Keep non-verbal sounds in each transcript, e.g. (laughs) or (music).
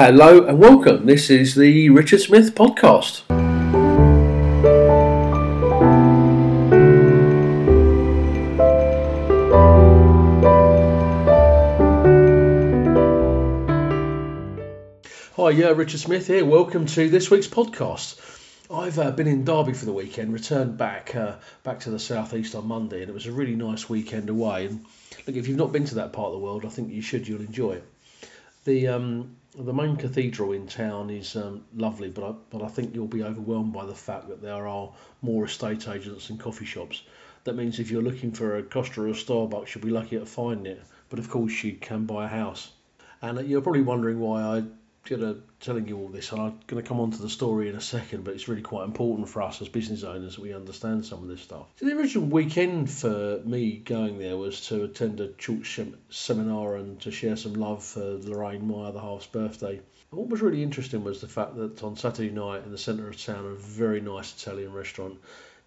Hello and welcome. This is the Richard Smith podcast. Hi, yeah, Richard Smith here. Welcome to this week's podcast. I've uh, been in Derby for the weekend, returned back uh, back to the southeast on Monday, and it was a really nice weekend away. And look, if you've not been to that part of the world, I think you should. You'll enjoy it. The um, the main cathedral in town is um, lovely, but I, but I think you'll be overwhelmed by the fact that there are more estate agents and coffee shops. That means if you're looking for a Costa or a Starbucks, you'll be lucky at finding it. But of course, you can buy a house. And you're probably wondering why I know, telling you all this, and I'm going to come on to the story in a second, but it's really quite important for us as business owners that we understand some of this stuff. So the original weekend for me going there was to attend a church seminar and to share some love for Lorraine, my other half's birthday. And what was really interesting was the fact that on Saturday night in the centre of town, a very nice Italian restaurant,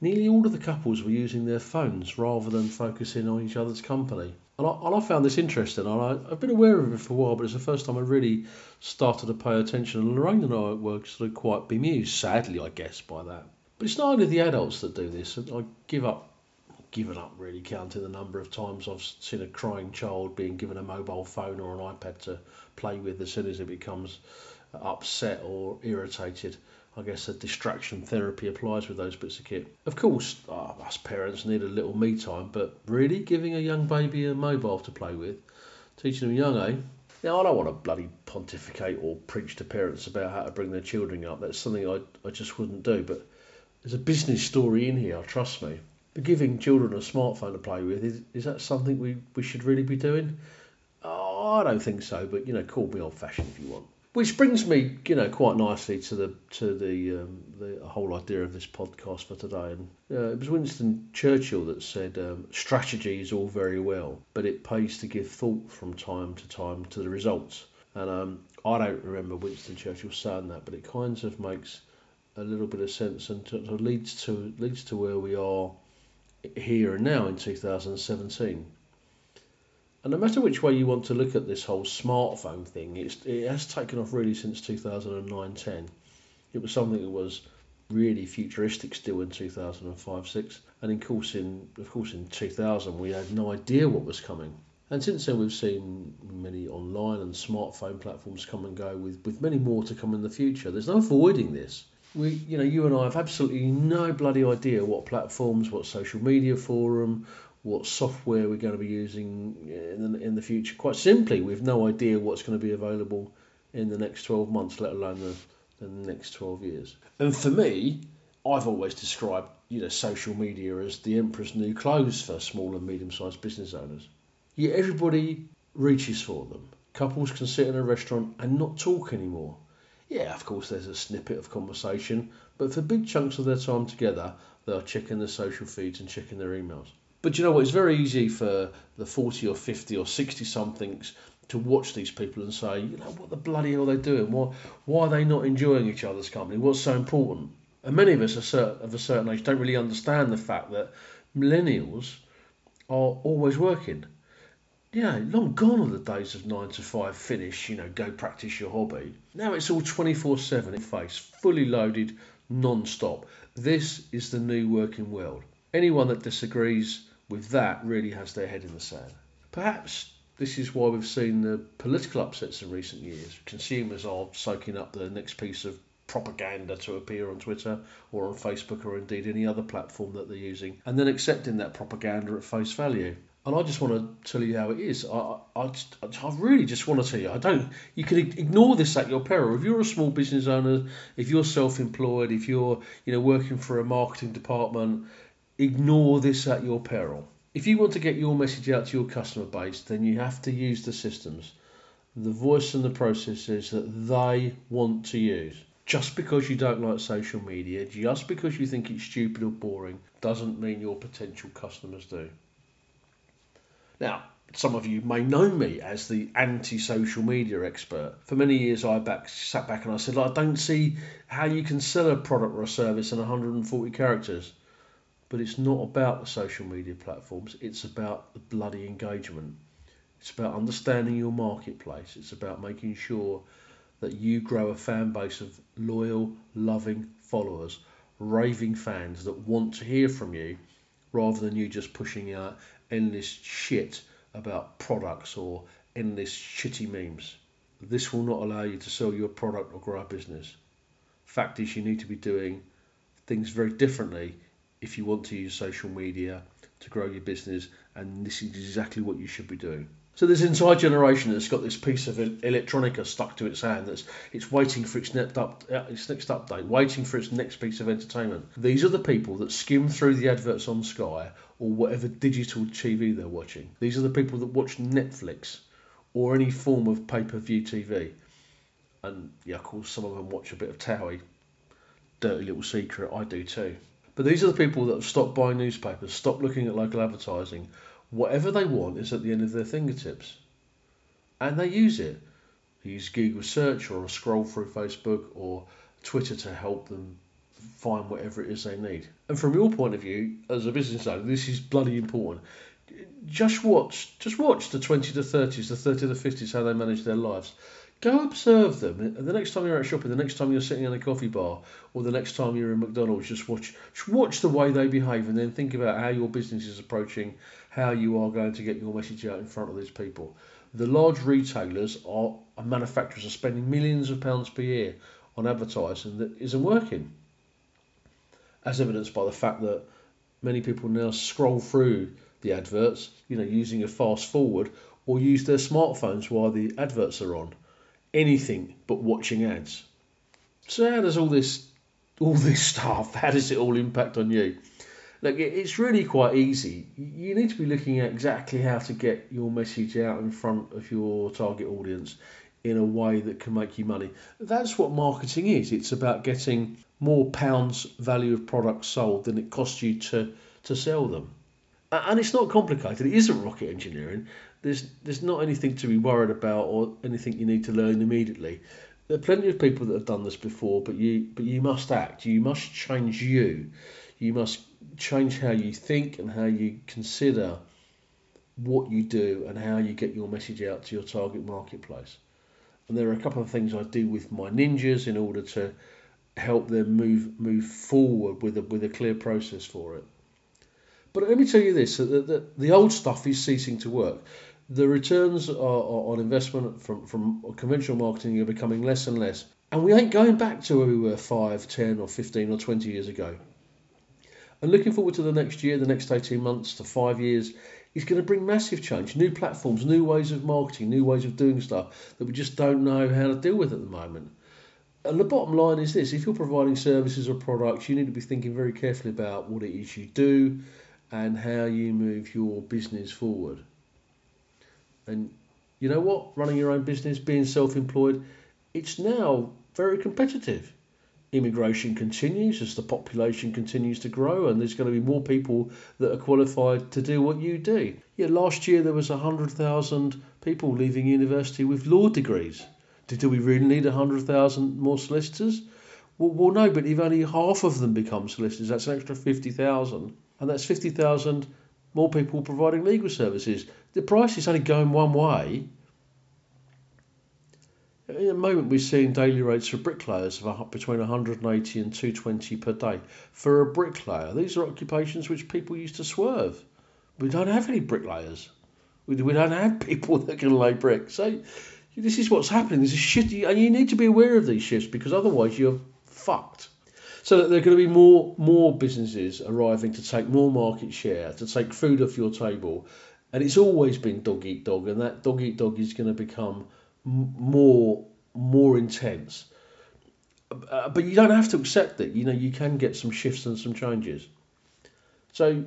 nearly all of the couples were using their phones rather than focusing on each other's company. And I, and I found this interesting. And I, I've been aware of it for a while, but it's the first time I really started to pay attention. And Lorraine and I were sort of quite bemused, sadly, I guess, by that. But it's not only the adults that do this. I give up, given up really counting the number of times I've seen a crying child being given a mobile phone or an iPad to play with as soon as it becomes upset or irritated. I guess a distraction therapy applies with those bits of kit. Of course, oh, us parents need a little me time, but really giving a young baby a mobile to play with, teaching them young, eh? Now, I don't want to bloody pontificate or preach to parents about how to bring their children up. That's something I, I just wouldn't do. But there's a business story in here, trust me. But giving children a smartphone to play with, is, is that something we, we should really be doing? Oh, I don't think so, but, you know, call me old fashioned if you want. Which brings me, you know, quite nicely to the to the um, the whole idea of this podcast for today. And uh, it was Winston Churchill that said, um, "Strategy is all very well, but it pays to give thought from time to time to the results." And um, I don't remember Winston Churchill saying that, but it kind of makes a little bit of sense and leads to leads to where we are here and now in 2017. And no matter which way you want to look at this whole smartphone thing, it has taken off really since 2009 10. It was something that was really futuristic still in 2005 6. And in course in, of course, in 2000, we had no idea what was coming. And since then, we've seen many online and smartphone platforms come and go, with, with many more to come in the future. There's no avoiding this. We, you know, you and I have absolutely no bloody idea what platforms, what social media forum, what software we're going to be using uh, in the, in the future. Quite simply, we've no idea what's going to be available in the next 12 months, let alone the, the next 12 years. And for me, I've always described you know social media as the emperor's new clothes for small and medium-sized business owners. Yet everybody reaches for them. Couples can sit in a restaurant and not talk anymore. Yeah, of course, there's a snippet of conversation, but for big chunks of their time together, they are checking their social feeds and checking their emails. But you know what? It's very easy for the 40 or 50 or 60 somethings to watch these people and say, you know, what the bloody hell are they doing? Why, why are they not enjoying each other's company? What's so important? And many of us are of a certain age don't really understand the fact that millennials are always working. Yeah, long gone are the days of nine to five finish, you know, go practice your hobby. Now it's all 24 7 in face, fully loaded, non stop. This is the new working world. Anyone that disagrees with that really has their head in the sand. Perhaps this is why we've seen the political upsets in recent years. Consumers are soaking up the next piece of propaganda to appear on Twitter or on Facebook or indeed any other platform that they're using, and then accepting that propaganda at face value. And I just want to tell you how it is. I, I, I really just want to tell you. I don't. You can ignore this at your peril. If you're a small business owner, if you're self-employed, if you're you know working for a marketing department, ignore this at your peril. If you want to get your message out to your customer base, then you have to use the systems, the voice and the processes that they want to use. Just because you don't like social media, just because you think it's stupid or boring, doesn't mean your potential customers do. Now, some of you may know me as the anti-social media expert. For many years, I back, sat back and I said, I don't see how you can sell a product or a service in 140 characters. But it's not about the social media platforms, it's about the bloody engagement. It's about understanding your marketplace. It's about making sure that you grow a fan base of loyal, loving followers, raving fans that want to hear from you rather than you just pushing out endless shit about products or endless shitty memes. This will not allow you to sell your product or grow a business. Fact is, you need to be doing things very differently if you want to use social media to grow your business, and this is exactly what you should be doing. So an entire generation that's got this piece of electronica stuck to its hand that's it's waiting for its next up uh, its next update, waiting for its next piece of entertainment. These are the people that skim through the adverts on Sky or whatever digital TV they're watching. These are the people that watch Netflix or any form of pay-per-view TV. And yeah, of course, some of them watch a bit of Towie. Dirty little secret, I do too. But these are the people that have stopped buying newspapers, stopped looking at local advertising, whatever they want is at the end of their fingertips. And they use it. They use Google search or scroll through Facebook or Twitter to help them find whatever it is they need. And from your point of view, as a business owner, this is bloody important. Just watch, just watch the 20 to 30s, the 30 to 50s, how they manage their lives. Go observe them. The next time you're out shopping, the next time you're sitting in a coffee bar, or the next time you're in McDonald's, just watch, just watch the way they behave, and then think about how your business is approaching how you are going to get your message out in front of these people. The large retailers are and manufacturers are spending millions of pounds per year on advertising that isn't working, as evidenced by the fact that many people now scroll through the adverts, you know, using a fast forward or use their smartphones while the adverts are on. Anything but watching ads. So how does all this all this stuff, how does it all impact on you? Look, it's really quite easy. You need to be looking at exactly how to get your message out in front of your target audience in a way that can make you money. That's what marketing is. It's about getting more pounds value of products sold than it costs you to, to sell them. And it's not complicated. It isn't rocket engineering. There's there's not anything to be worried about or anything you need to learn immediately. There are plenty of people that have done this before, but you but you must act. You must change you. You must change how you think and how you consider what you do and how you get your message out to your target marketplace. And there are a couple of things I do with my ninjas in order to help them move move forward with a with a clear process for it. But let me tell you this: that the, the old stuff is ceasing to work. The returns are, are on investment from from conventional marketing are becoming less and less, and we ain't going back to where we were five, ten, or fifteen, or twenty years ago. And looking forward to the next year, the next 18 months to five years, is going to bring massive change, new platforms, new ways of marketing, new ways of doing stuff that we just don't know how to deal with at the moment. And the bottom line is this if you're providing services or products, you need to be thinking very carefully about what it is you do and how you move your business forward. And you know what? Running your own business, being self employed, it's now very competitive immigration continues as the population continues to grow and there's going to be more people that are qualified to do what you do. Yeah, last year there was 100,000 people leaving university with law degrees. Do we really need 100,000 more solicitors? Well, well, no, but if only half of them become solicitors, that's an extra 50,000. And that's 50,000 more people providing legal services. The price is only going one way. At the moment, we're seeing daily rates for bricklayers of between 180 and 220 per day. For a bricklayer, these are occupations which people used to swerve. We don't have any bricklayers. We, don't have (laughs) people that can lay bricks. So this is what's happening. There's a shift, and you need to be aware of these shifts because otherwise you're fucked. So that there are going to be more more businesses arriving to take more market share, to take food off your table, and it's always been dog eat dog, and that dog eat dog is going to become more more intense. Uh, but you don't have to accept it. You know, you can get some shifts and some changes. So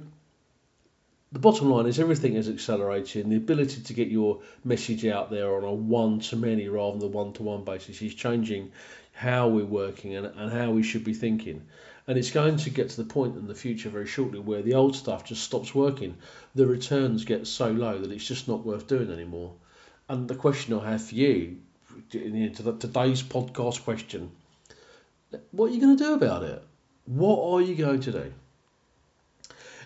the bottom line is everything is accelerating. The ability to get your message out there on a one to many rather than a one to one basis is changing how we're working and, and how we should be thinking. And it's going to get to the point in the future very shortly where the old stuff just stops working. The returns get so low that it's just not worth doing anymore. And the question I have for you, to the, today's podcast question, what are you going to do about it? What are you going to do?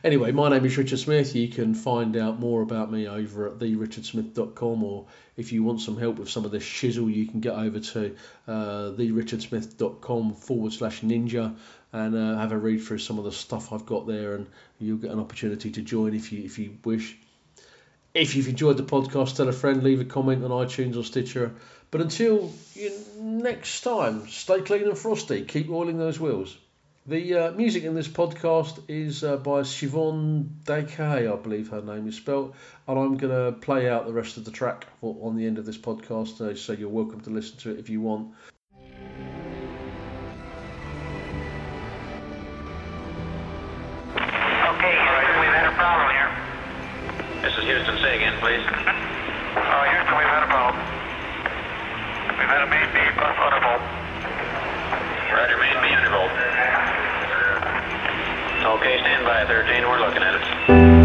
Anyway, my name is Richard Smith. You can find out more about me over at therichardsmith.com, or if you want some help with some of this chisel, you can get over to uh, therichardsmith.com forward slash ninja and uh, have a read through some of the stuff I've got there, and you'll get an opportunity to join if you if you wish. If you've enjoyed the podcast, tell a friend, leave a comment on iTunes or Stitcher. But until next time, stay clean and frosty. Keep oiling those wheels. The uh, music in this podcast is uh, by Siobhan Dekay, I believe her name is spelled, and I'm going to play out the rest of the track on the end of this podcast, uh, so you're welcome to listen to it if you want. Okay, Houston, we've had a problem here. This is Houston. Say again, please. Oh, Houston, we've had a problem. We've had a main B bus undervolt. Roger, main B undervolt. Okay, stand by, 13. We're looking at it.